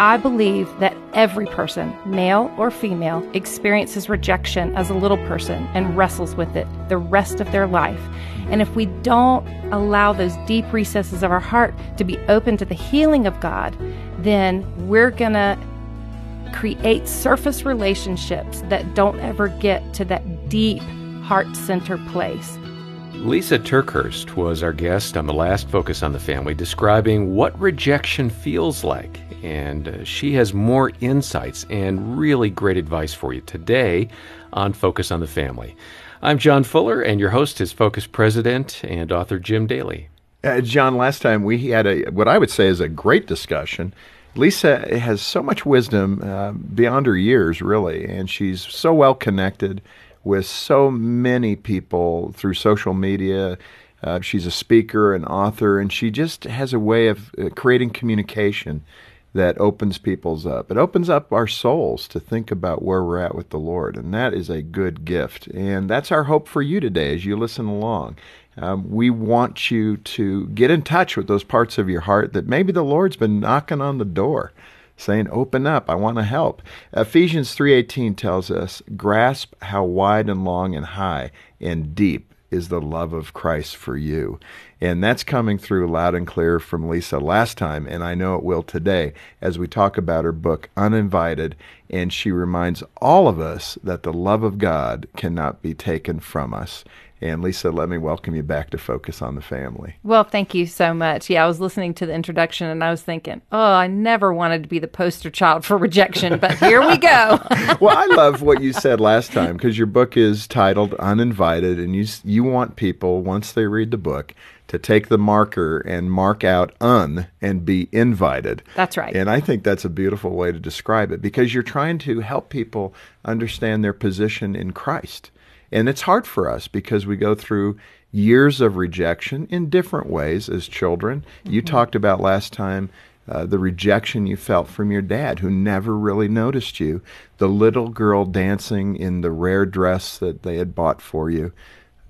I believe that every person, male or female, experiences rejection as a little person and wrestles with it the rest of their life. And if we don't allow those deep recesses of our heart to be open to the healing of God, then we're going to create surface relationships that don't ever get to that deep heart center place. Lisa TerKeurst was our guest on the last Focus on the Family, describing what rejection feels like. And uh, she has more insights and really great advice for you today on Focus on the Family. I'm John Fuller, and your host is Focus President and author Jim Daly. Uh, John, last time we had a what I would say is a great discussion. Lisa has so much wisdom uh, beyond her years, really, and she's so well connected with so many people through social media. Uh, she's a speaker, an author, and she just has a way of uh, creating communication that opens people's up. It opens up our souls to think about where we're at with the Lord, and that is a good gift. And that's our hope for you today as you listen along. Um, we want you to get in touch with those parts of your heart that maybe the Lord's been knocking on the door saying open up i want to help ephesians 3.18 tells us grasp how wide and long and high and deep is the love of christ for you and that's coming through loud and clear from Lisa last time and i know it will today as we talk about her book uninvited. And she reminds all of us that the love of god cannot be taken from us and Lisa, let me welcome you back to Focus on the Family. Well, thank you so much. Yeah, I was listening to the introduction and I was thinking, oh, I never wanted to be the poster child for rejection, but here we go. well, I love what you said last time because your book is titled Uninvited, and you, you want people, once they read the book, to take the marker and mark out un and be invited. That's right. And I think that's a beautiful way to describe it because you're trying to help people understand their position in Christ. And it's hard for us because we go through years of rejection in different ways as children. Mm-hmm. You talked about last time uh, the rejection you felt from your dad, who never really noticed you, the little girl dancing in the rare dress that they had bought for you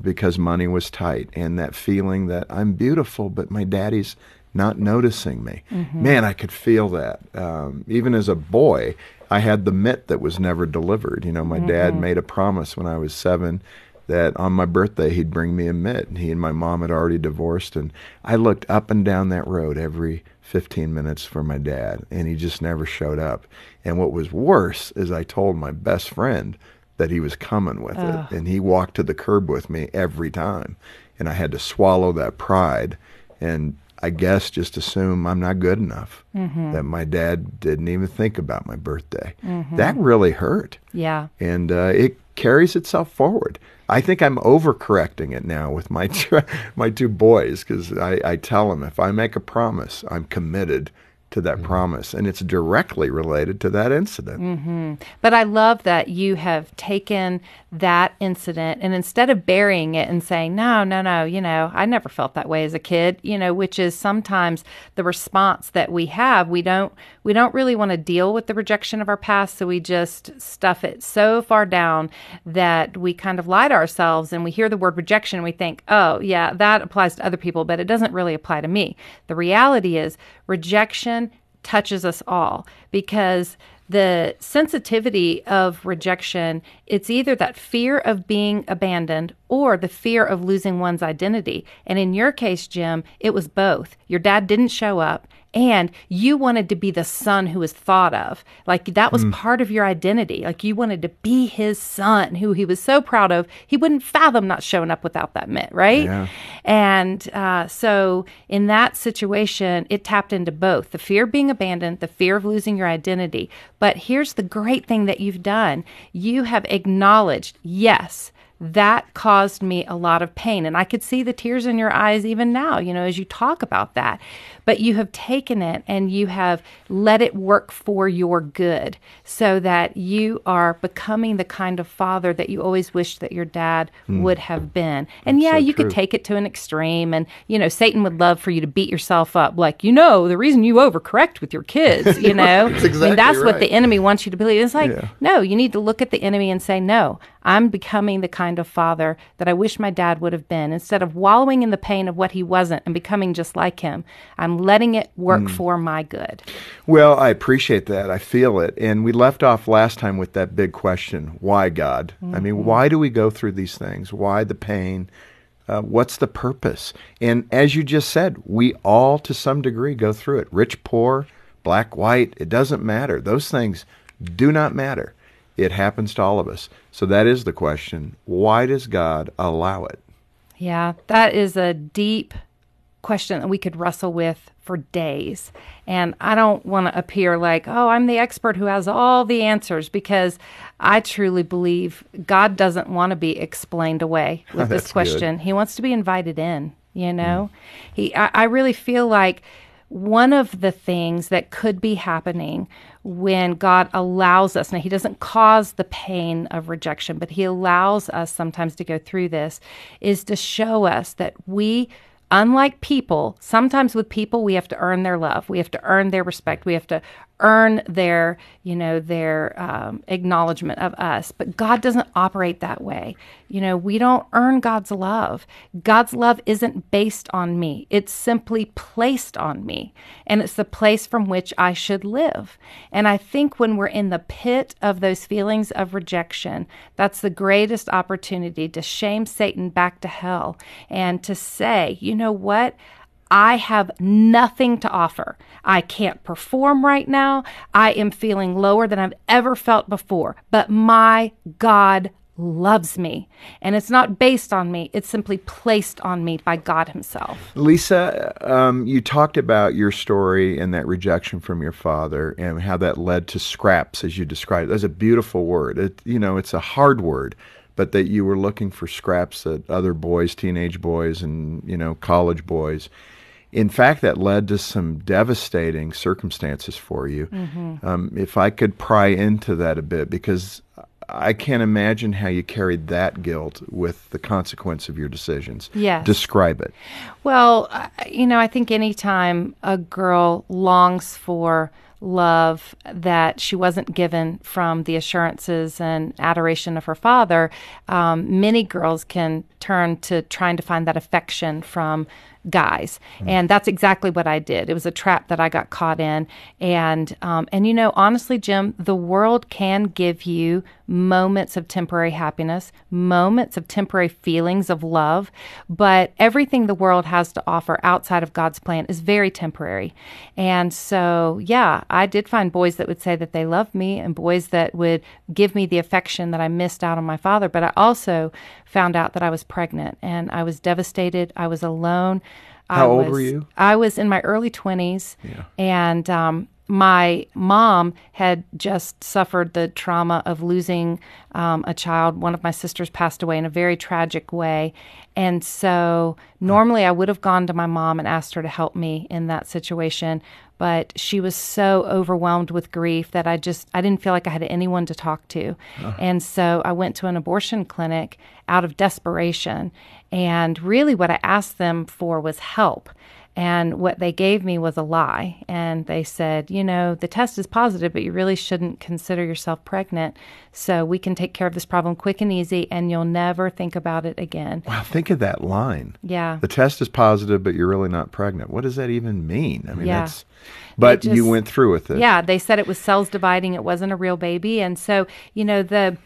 because money was tight, and that feeling that I'm beautiful, but my daddy's not noticing me. Mm-hmm. Man, I could feel that. Um, even as a boy, I had the mitt that was never delivered. You know, my mm-hmm. dad made a promise when I was seven that on my birthday he'd bring me a mitt. And he and my mom had already divorced, and I looked up and down that road every 15 minutes for my dad, and he just never showed up. And what was worse is I told my best friend that he was coming with it, and he walked to the curb with me every time, and I had to swallow that pride and I guess just assume I'm not good enough. Mm-hmm. That my dad didn't even think about my birthday. Mm-hmm. That really hurt. Yeah. And uh, it carries itself forward. I think I'm overcorrecting it now with my two, my two boys because I, I tell them if I make a promise, I'm committed to that mm-hmm. promise, and it's directly related to that incident. Mm-hmm. But I love that you have taken that incident and instead of burying it and saying, no, no, no, you know, I never felt that way as a kid, you know, which is sometimes the response that we have. We don't, we don't really want to deal with the rejection of our past. So we just stuff it so far down that we kind of lie to ourselves and we hear the word rejection and we think, oh, yeah, that applies to other people, but it doesn't really apply to me. The reality is rejection touches us all because the sensitivity of rejection it's either that fear of being abandoned or the fear of losing one's identity. And in your case jim it was both. Your dad didn't show up and you wanted to be the son who was thought of. Like that was mm. part of your identity. Like you wanted to be his son who he was so proud of he wouldn't fathom not showing up without that mitt right? Yeah. and uh, so in that situation it tapped into both the fear of being abandoned the fear of losing your identity. But here's the great thing that you've done. You have acknowledged yes that caused me a lot of pain. And I could see the tears in your eyes even now, you know, as you talk about that. But you have taken it and you have let it work for your good so that you are becoming the kind of father that you always wished that your dad mm. would have been. And That's yeah, so you true. could take it to an extreme. And, you know, Satan would love for you to beat yourself up. Like, you know, the reason you overcorrect with your kids, you know, that's exactly I mean, that's right. what the enemy wants you to believe. It's like, yeah. no, you need to look at the enemy and say, no, I'm becoming the kind of father that I wish my dad would have been. Instead of wallowing in the pain of what he wasn't and becoming just like him, I'm letting it work mm. for my good. Well, I appreciate that. I feel it. And we left off last time with that big question why God? Mm-hmm. I mean, mm-hmm. why do we go through these things? Why the pain? Uh, what's the purpose? And as you just said, we all to some degree go through it. Rich, poor, black, white, it doesn't matter. Those things do not matter. It happens to all of us. So that is the question. Why does God allow it? Yeah, that is a deep question that we could wrestle with for days. And I don't want to appear like, oh, I'm the expert who has all the answers because I truly believe God doesn't want to be explained away with this question. Good. He wants to be invited in, you know? Mm. He I, I really feel like one of the things that could be happening when God allows us, now He doesn't cause the pain of rejection, but He allows us sometimes to go through this, is to show us that we unlike people, sometimes with people we have to earn their love, we have to earn their respect, we have to earn their, you know, their um, acknowledgement of us. But God doesn't operate that way. You know, we don't earn God's love. God's love isn't based on me, it's simply placed on me. And it's the place from which I should live. And I think when we're in the pit of those feelings of rejection, that's the greatest opportunity to shame Satan back to hell and to say, you know what? I have nothing to offer. I can't perform right now. I am feeling lower than I've ever felt before. But my God loves me. And it's not based on me, it's simply placed on me by God Himself. Lisa, um, you talked about your story and that rejection from your father and how that led to scraps, as you described. That's a beautiful word. It, you know, it's a hard word. But that you were looking for scraps that other boys, teenage boys, and you know college boys, in fact, that led to some devastating circumstances for you. Mm-hmm. Um, if I could pry into that a bit, because I can't imagine how you carried that guilt with the consequence of your decisions. Yes. Describe it. Well, you know, I think anytime a girl longs for love that she wasn't given from the assurances and adoration of her father, um, many girls can turn to trying to find that affection from guys, mm. and that's exactly what I did. It was a trap that I got caught in, and um, and you know, honestly, Jim, the world can give you moments of temporary happiness, moments of temporary feelings of love, but everything the world has to offer outside of God's plan is very temporary. And so, yeah, I did find boys that would say that they loved me and boys that would give me the affection that I missed out on my father, but I also found out that I was pregnant and I was devastated. I was alone. How I old was, were you? I was in my early 20s. Yeah. And um, my mom had just suffered the trauma of losing um, a child. One of my sisters passed away in a very tragic way. And so normally I would have gone to my mom and asked her to help me in that situation. But she was so overwhelmed with grief that I just I didn't feel like I had anyone to talk to. Uh-huh. And so I went to an abortion clinic out of desperation. And really what I asked them for was help. And what they gave me was a lie. And they said, you know, the test is positive, but you really shouldn't consider yourself pregnant. So we can take care of this problem quick and easy, and you'll never think about it again. Wow, think of that line. Yeah. The test is positive, but you're really not pregnant. What does that even mean? I mean, yeah. that's. But just, you went through with it. Yeah, they said it was cells dividing. It wasn't a real baby. And so, you know, the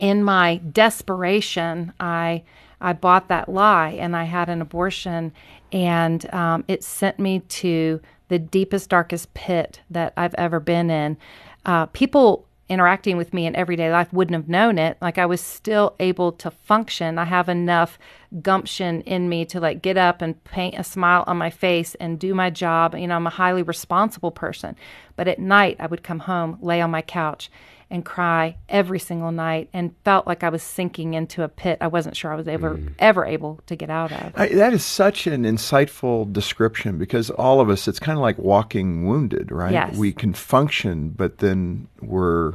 in my desperation, I I bought that lie and I had an abortion, and um, it sent me to the deepest, darkest pit that I've ever been in. Uh, people interacting with me in everyday life wouldn't have known it. Like I was still able to function. I have enough gumption in me to like get up and paint a smile on my face and do my job. You know, I'm a highly responsible person. But at night, I would come home, lay on my couch, and cry every single night and felt like I was sinking into a pit I wasn't sure I was ever mm. ever able to get out of. I, that is such an insightful description because all of us it's kind of like walking wounded, right? Yes. We can function but then we're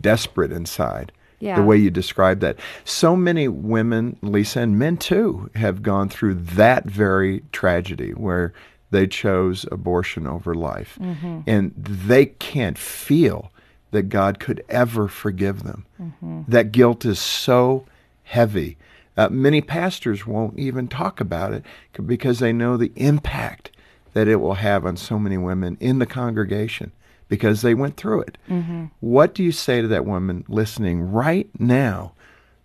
desperate inside. Yeah. The way you describe that. So many women, Lisa, and men too, have gone through that very tragedy where they chose abortion over life. Mm-hmm. And they can't feel that God could ever forgive them. That guilt is so heavy. Uh, many pastors won't even talk about it because they know the impact that it will have on so many women in the congregation because they went through it. What do you say to that woman listening right now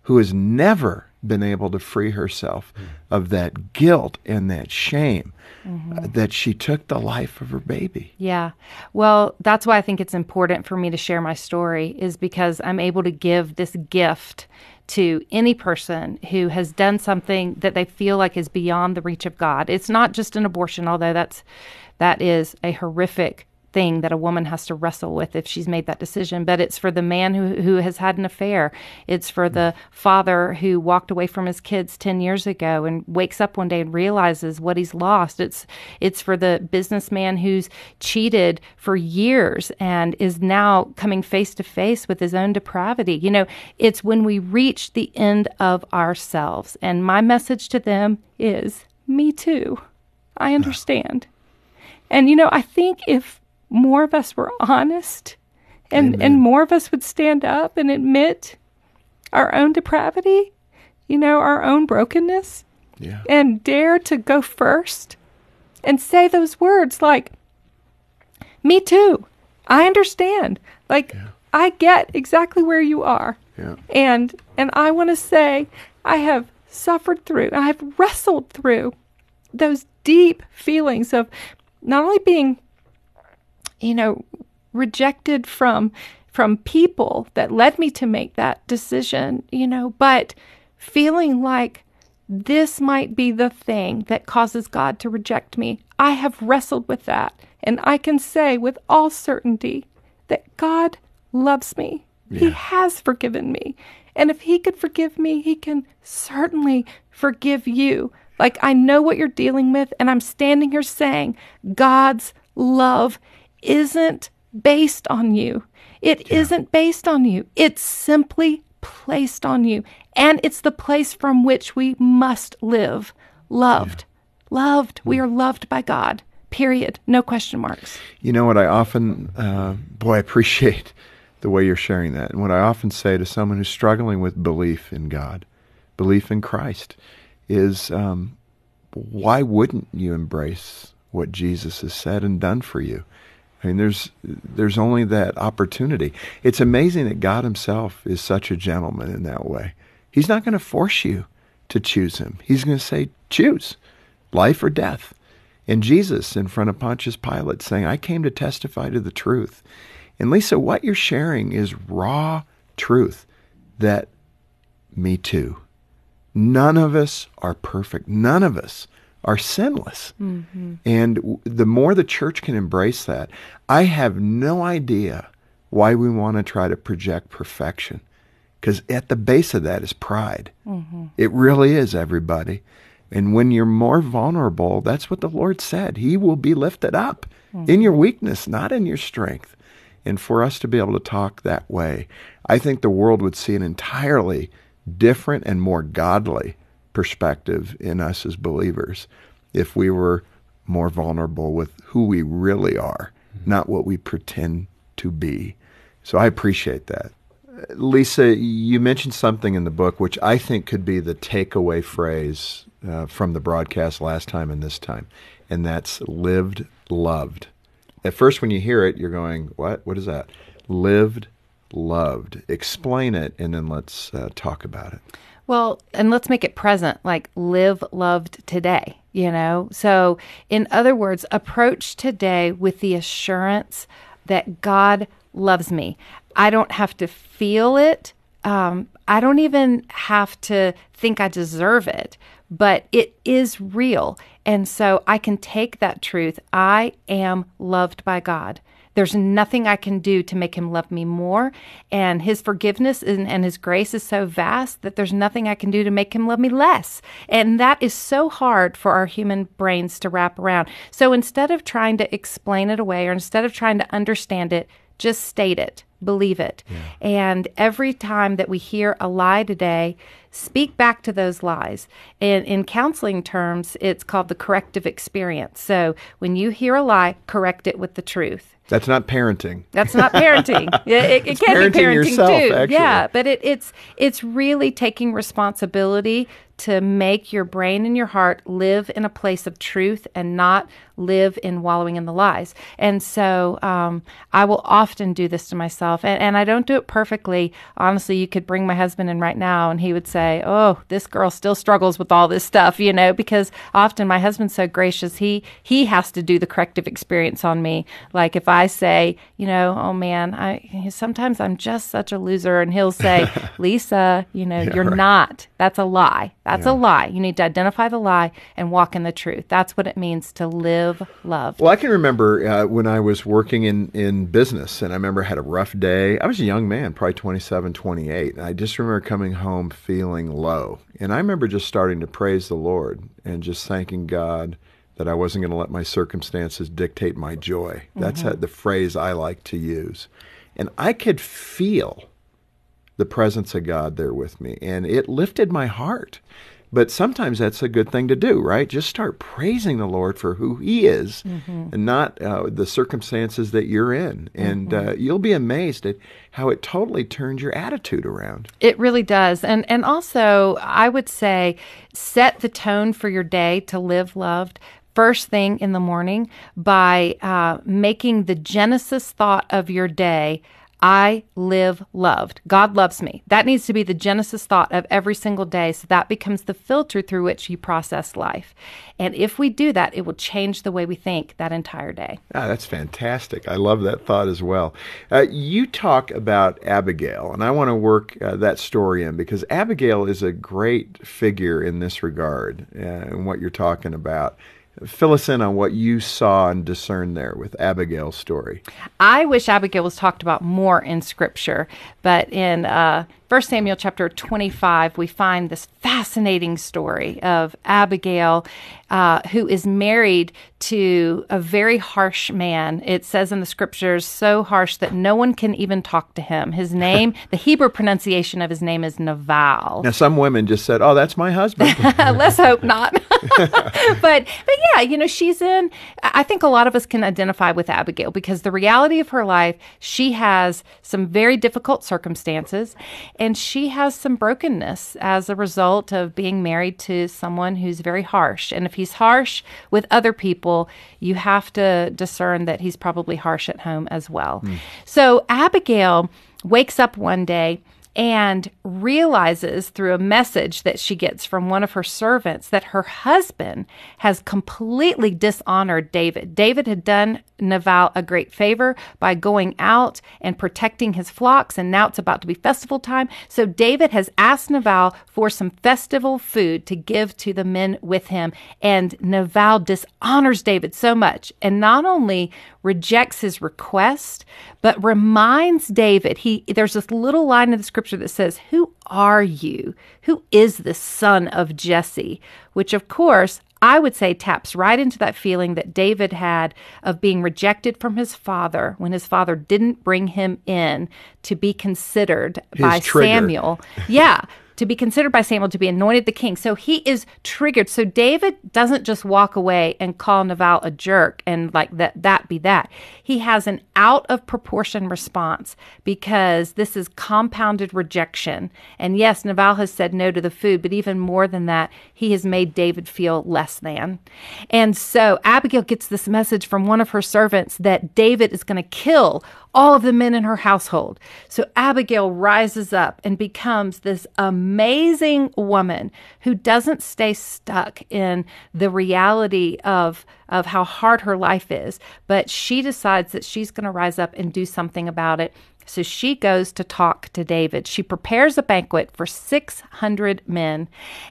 who has never been able to free herself of that guilt and that shame uh, that she took the life of her baby? Yeah. Well, that's why I think it's important for me to share my story, is because I'm able to give this gift to any person who has done something that they feel like is beyond the reach of God. It's not just an abortion, although that's that is a horrific thing that a woman has to wrestle with if she's made that decision but it's for the man who who has had an affair. It's for the father who walked away from his kids 10 years ago and wakes up one day and realizes what he's lost. It's it's for the businessman who's cheated for years and is now coming face to face with his own depravity. You know it's when we reach the end of ourselves. And my message to them is me too. I understand. And you know, I think if more of us were honest and and more of us would stand up and admit our own depravity, you know, our own brokenness Yeah. and dare to go first and say those words like me too. I understand. Like I get exactly where you are. Yeah. And and I want to say I have suffered through, I have wrestled through those deep feelings of not only being you know rejected from from people that led me to make that decision, you know, but feeling like this might be the thing that causes God to reject me. I have wrestled with that, and I can say with all certainty that God loves me. He has forgiven me. And if He could forgive me, He can certainly forgive you. Like I know what you're dealing with, and I'm standing here saying God's love isn't based on you. It not based on you. It's simply placed on you. And it's the place from which we must live. Loved. Loved. We are loved by God. Period. No question marks. You know what I often, uh, boy, I appreciate the way you're sharing that. And what I often say to someone who's struggling with belief in God, belief in Christ, is um, why wouldn't you embrace what Jesus has said and done for you? I mean, there's there's only that opportunity. It's amazing that God Himself is such a gentleman in that way. He's not going to force you to choose Him. He's going to say, choose life or death. And Jesus in front of Pontius Pilate saying, I came to testify to the truth. And Lisa, what you're sharing is raw truth that me too. None of us are perfect. None of us are sinless. Mm-hmm. And w- the more the church can embrace that, I have no idea why we want to try to project perfection. Because at the base of that is pride. Mm-hmm. It really is, everybody. And when you're more vulnerable, that's what the Lord said. He will be lifted up in mm-hmm. your weakness, not in your strength. And for us to be able to talk that way, I think the world would see an entirely different and more godly perspective in us as believers if we were more vulnerable with who we really are, not what we pretend to be. So I appreciate that. Lisa, you mentioned something in the book which I think could be the takeaway phrase uh, from the broadcast last time and this time, and that's lived, loved. At first, when you hear it, you're going, What? What is that? Lived, loved. Explain it, and then let's uh, talk about it. Well, and let's make it present, like live loved today, you know? So, in other words, approach today with the assurance that God loves me. I don't have to feel it. Um, I don't even have to think I deserve it, but it is real. And so I can take that truth. I am loved by God. There's nothing I can do to make him love me more. And his forgiveness and, and, his grace is so vast that there's nothing I can do to make him love me less. And that is so hard for our human brains to wrap around. So instead of trying to explain it away or instead of trying to understand it, just state it. believe it. And every time that we hear a lie today, speak back to those lies. And in counseling terms, it's called the corrective experience. So when you hear a lie, correct it with the truth. That's not parenting. That's not parenting. it, it, it can be parenting parenting yourself, too. actually. Yeah, but it, it's it's really taking responsibility to make your brain and your heart live in a place of truth and not live in wallowing in the lies. And so um, I will often do this to myself, and, and I don't do it perfectly. Honestly, you could bring my husband in right now, and he would say, "Oh, this girl still struggles with all this stuff," you know, because often my husband's so gracious. He he has to do the corrective experience on me. Like if I say, you know, "Oh man, I sometimes I'm just such a loser," and he'll say, "Lisa, you know, you're right. not. That's a lie. That's a lie. You need to identify the lie and walk in the truth. That's what it means to live love." Well, I can remember uh, when I was working in, in business, and I remember I had a rough day. I was a young man, probably 27, 28. And I just remember coming home feeling low. And I remember just starting to praise the Lord and just thanking God that I wasn't going to let my circumstances dictate my joy. That's Mm-hmm. how- the phrase I like to use. And I could feel the presence of God there with me, and it lifted my heart. But sometimes that's a good thing to do, right? Just start praising the Lord for who He is and not uh, the circumstances that you're in. And uh, you'll be amazed at how it totally turns your attitude around. It really does. And and also I would say set the tone for your day to live loved first thing in the morning by uh, making the genesis thought of your day I live loved. God loves me. That needs to be the genesis thought of every single day. So that becomes the filter through which you process life. And if we do that, it will change the way we think that entire day. Ah, that's fantastic. I love that thought as well. Uh, you talk about Abigail, and I want to work uh, that story in because Abigail is a great figure in this regard uh, and what you're talking about. Fill us in on what you saw and discerned there with Abigail's story. I wish Abigail was talked about more in Scripture, but in uh, 1 Samuel chapter 25, we find this fascinating story of Abigail, uh, who is married to a very harsh man. It says in the Scriptures, so harsh that no one can even talk to him. His name, the Hebrew pronunciation of his name is Naval. Now, some women just said, "Oh, that's my husband." Let's hope not. but but yeah, you know, she's in I think a lot of us can identify with Abigail because the reality of her life, she has some very difficult circumstances and she has some brokenness as a result of being married to someone who's very harsh. And if he's harsh with other people, you have to discern that he's probably harsh at home as well. Hmm. So Abigail wakes up one day and realizes through a message that she gets from one of her servants that her husband has completely dishonored David. David had done Naval a great favor by going out and protecting his flocks, and now it's about to be festival time. So David has asked Naval for some festival food to give to the men with him, and Naval dishonors David so much, and not only rejects his request, but reminds David. He there's this little line in the scripture that says, "Who are you? Who is the son of Jesse?" Which, of course, I would say taps right into that feeling that David had of being rejected from his father when his father didn't bring him in to be considered by trigger. Samuel. Yeah. To be considered by Samuel to be anointed the king. So he is triggered. So David doesn't just walk away and call Naval a jerk and like that that be that. He has an out of proportion response because this is compounded rejection. And yes, Naval has said no to the food, but even more than that, he has made David feel less than. And so Abigail gets this message from one of her servants that David is going to kill all of the men in her household. So Abigail rises up and becomes this amazing woman who doesn't stay stuck in the reality of of how hard her life is, but she decides that she's going to rise up and do something about it. So she goes to talk to David. She prepares a banquet for 600 men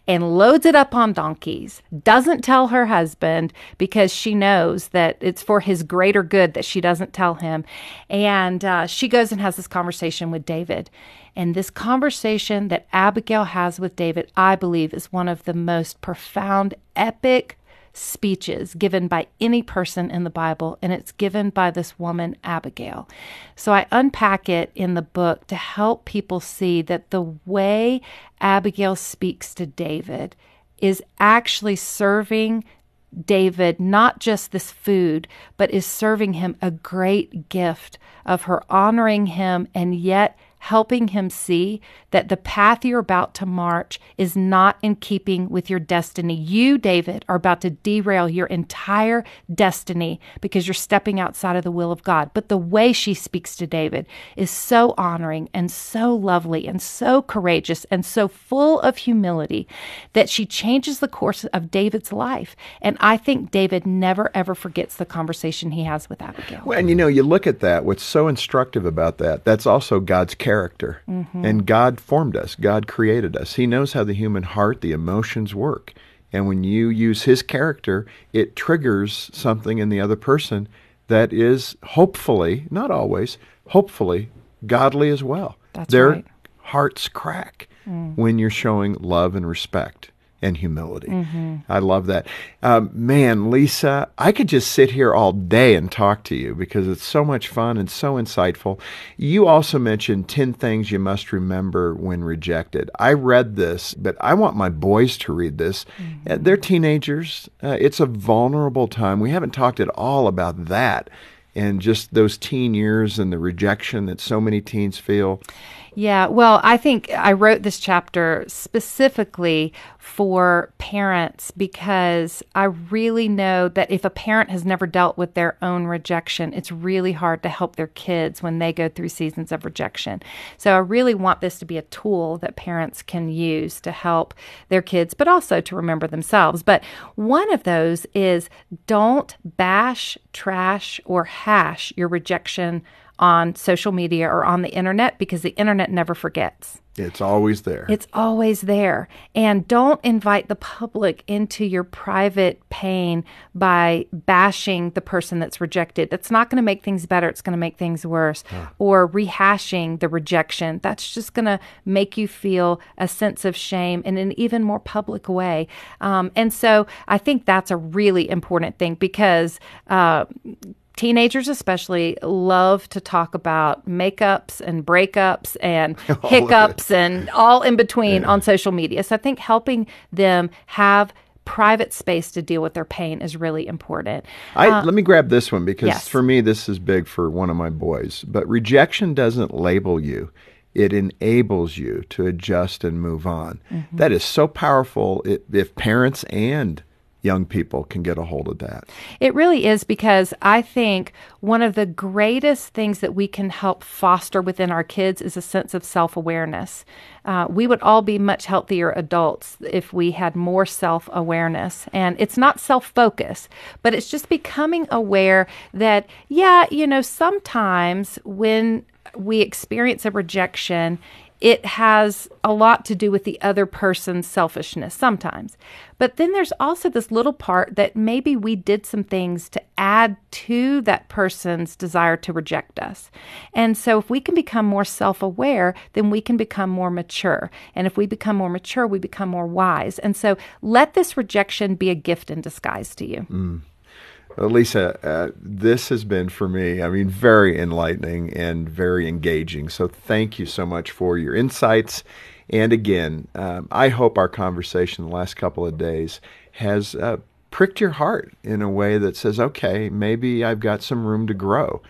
and loads it up on donkeys. Doesn't tell her husband because she knows that it's for his greater good that she doesn't tell him. And uh, she goes and has this conversation with David. And this conversation that Abigail has with David, I believe, is one of the most profound, epic speeches given by any person in the Bible, and it's given by this woman, Abigail. So I unpack it in the book to help people see that the way Abigail speaks to David is actually serving David not just this food, but is serving him a great gift of her honoring him and yet helping him see that the path you're about to march is not in keeping with your destiny. You, David, are about to derail your entire destiny because you're stepping outside of the will of God. But the way she speaks to David is so honoring and so lovely and so courageous and so full of humility that she changes the course of David's life. And I think David never ever forgets the conversation he has with Abigail. Well, and you know, you look at that, what's so instructive about that, that's also God's character character. Mm-hmm. And God formed us, God created us. He knows how the human heart, the emotions work. And when you use His character, it triggers something in the other person that is hopefully, not always, hopefully godly as well. That's Their right. hearts crack mm. when you're showing love and respect and humility. Mm-hmm. I love that. Um, man, Lisa, I could just sit here all day and talk to you because it's so much fun and so insightful. You also mentioned 10 things you must remember when rejected. I read this, but I want my boys to read this. Mm-hmm. Uh, they're teenagers, uh, it's a vulnerable time. We haven't talked at all about that and just those teen years and the rejection that so many teens feel. Yeah, well, I think I wrote this chapter specifically for parents because I really know that if a parent has never dealt with their own rejection, it's really hard to help their kids when they go through seasons of rejection. So I really want this to be a tool that parents can use to help their kids, but also to remember themselves. But one of those is don't bash, trash, or hash your rejection on social media or on the internet because the internet never forgets. It's always there. It's always there. And don't invite the public into your private pain by bashing the person that's rejected. That's not going to make things better. It's going to make things worse. Huh. Or rehashing the rejection. That's just going to make you feel a sense of shame in an even more public way. Um, and so I think that's a really important thing because. Uh, teenagers especially love to talk about makeups and breakups and hiccups and all in between yeah. on social media. So I think helping them have private space to deal with their pain is really important. I, uh, let me grab this one because yes. for me this is big for one of my boys. But rejection doesn't label you. It enables you to adjust and move on. Mm-hmm. That is so powerful if parents and young people can get a hold of that. It really is because I think one of the greatest things that we can help foster within our kids is a sense of self awareness. Uh, we would all be much healthier adults if we had more self awareness. And it's not self focus, but it's just becoming aware that, yeah, you know, sometimes when we experience a rejection, it has a lot to do with the other person's selfishness sometimes. But then there's also this little part that maybe we did some things to add to that person's desire to reject us. And so if we can become more self aware, then we can become more mature. And if we become more mature, we become more wise. And so let this rejection be a gift in disguise to you. Mm. Lisa, uh, this has been for me, I mean, very enlightening and very engaging. So thank you so much for your insights. And again, um, I hope our conversation the last couple of days has uh, pricked your heart in a way that says, okay, maybe I've got some room to grow.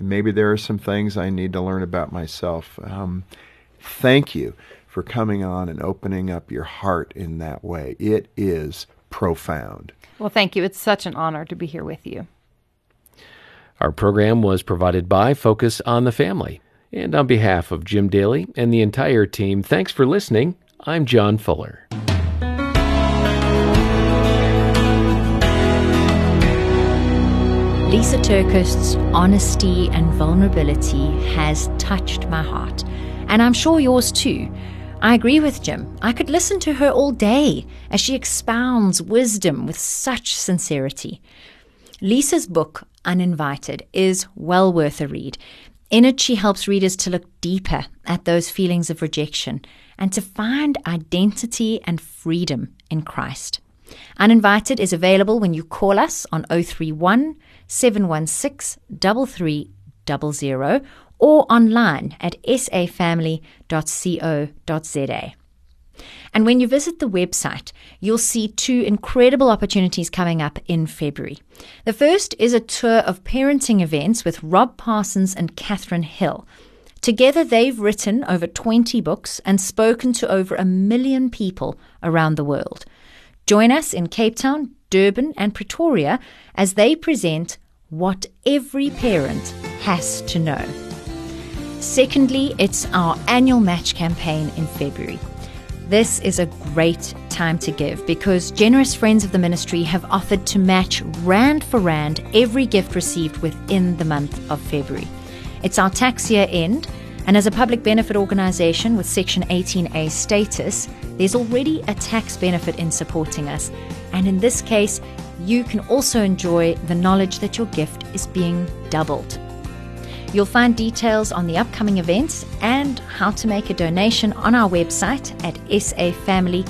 Maybe there are some things I need to learn about myself. Um, thank you for coming on and opening up your heart in that way. It is profound. Well, thank you. It's such an honor to be here with you. Our program was provided by Focus on the Family. And on behalf of Jim Daly and the entire team, thanks for listening. I'm John Fuller. Lisa TerKeurst's honesty and vulnerability has touched my heart, and I'm sure yours too. I agree with Jim. I could listen to her all day as she expounds wisdom with such sincerity. Lisa's book, Uninvited, is well worth a read. In it, she helps readers to look deeper at those feelings of rejection and to find identity and freedom in Christ. Uninvited is available when you call us on 031 716 3300 or online at safamily.co.za. And when you visit the website, you'll see two incredible opportunities coming up in February. The first is a tour of parenting events with Rob Parsons and Katharine Hill. Together, they've written over 20 books and spoken to over a million people around the world. Join us in Cape Town, Durban, and Pretoria as they present what every parent has to know. Secondly, it's our annual match campaign in February. This is a great time to give because generous friends of the ministry have offered to match rand for rand every gift received within the month of February. It's our tax year end, and as a public benefit organisation with Section 18A status, there's already a tax benefit in supporting us. And in this case, you can also enjoy the knowledge that your gift is being doubled. You'll find details on the upcoming events and how to make a donation on our website at safamily.co.za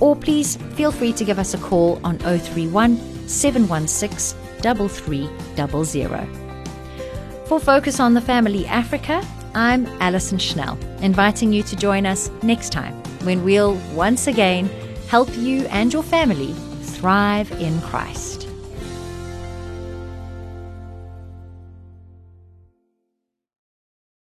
or please feel free to give us a call on 031 716 3300. For Focus on the Family Africa, I'm Alison Schnell, inviting you to join us next time when we'll once again help you and your family thrive in Christ.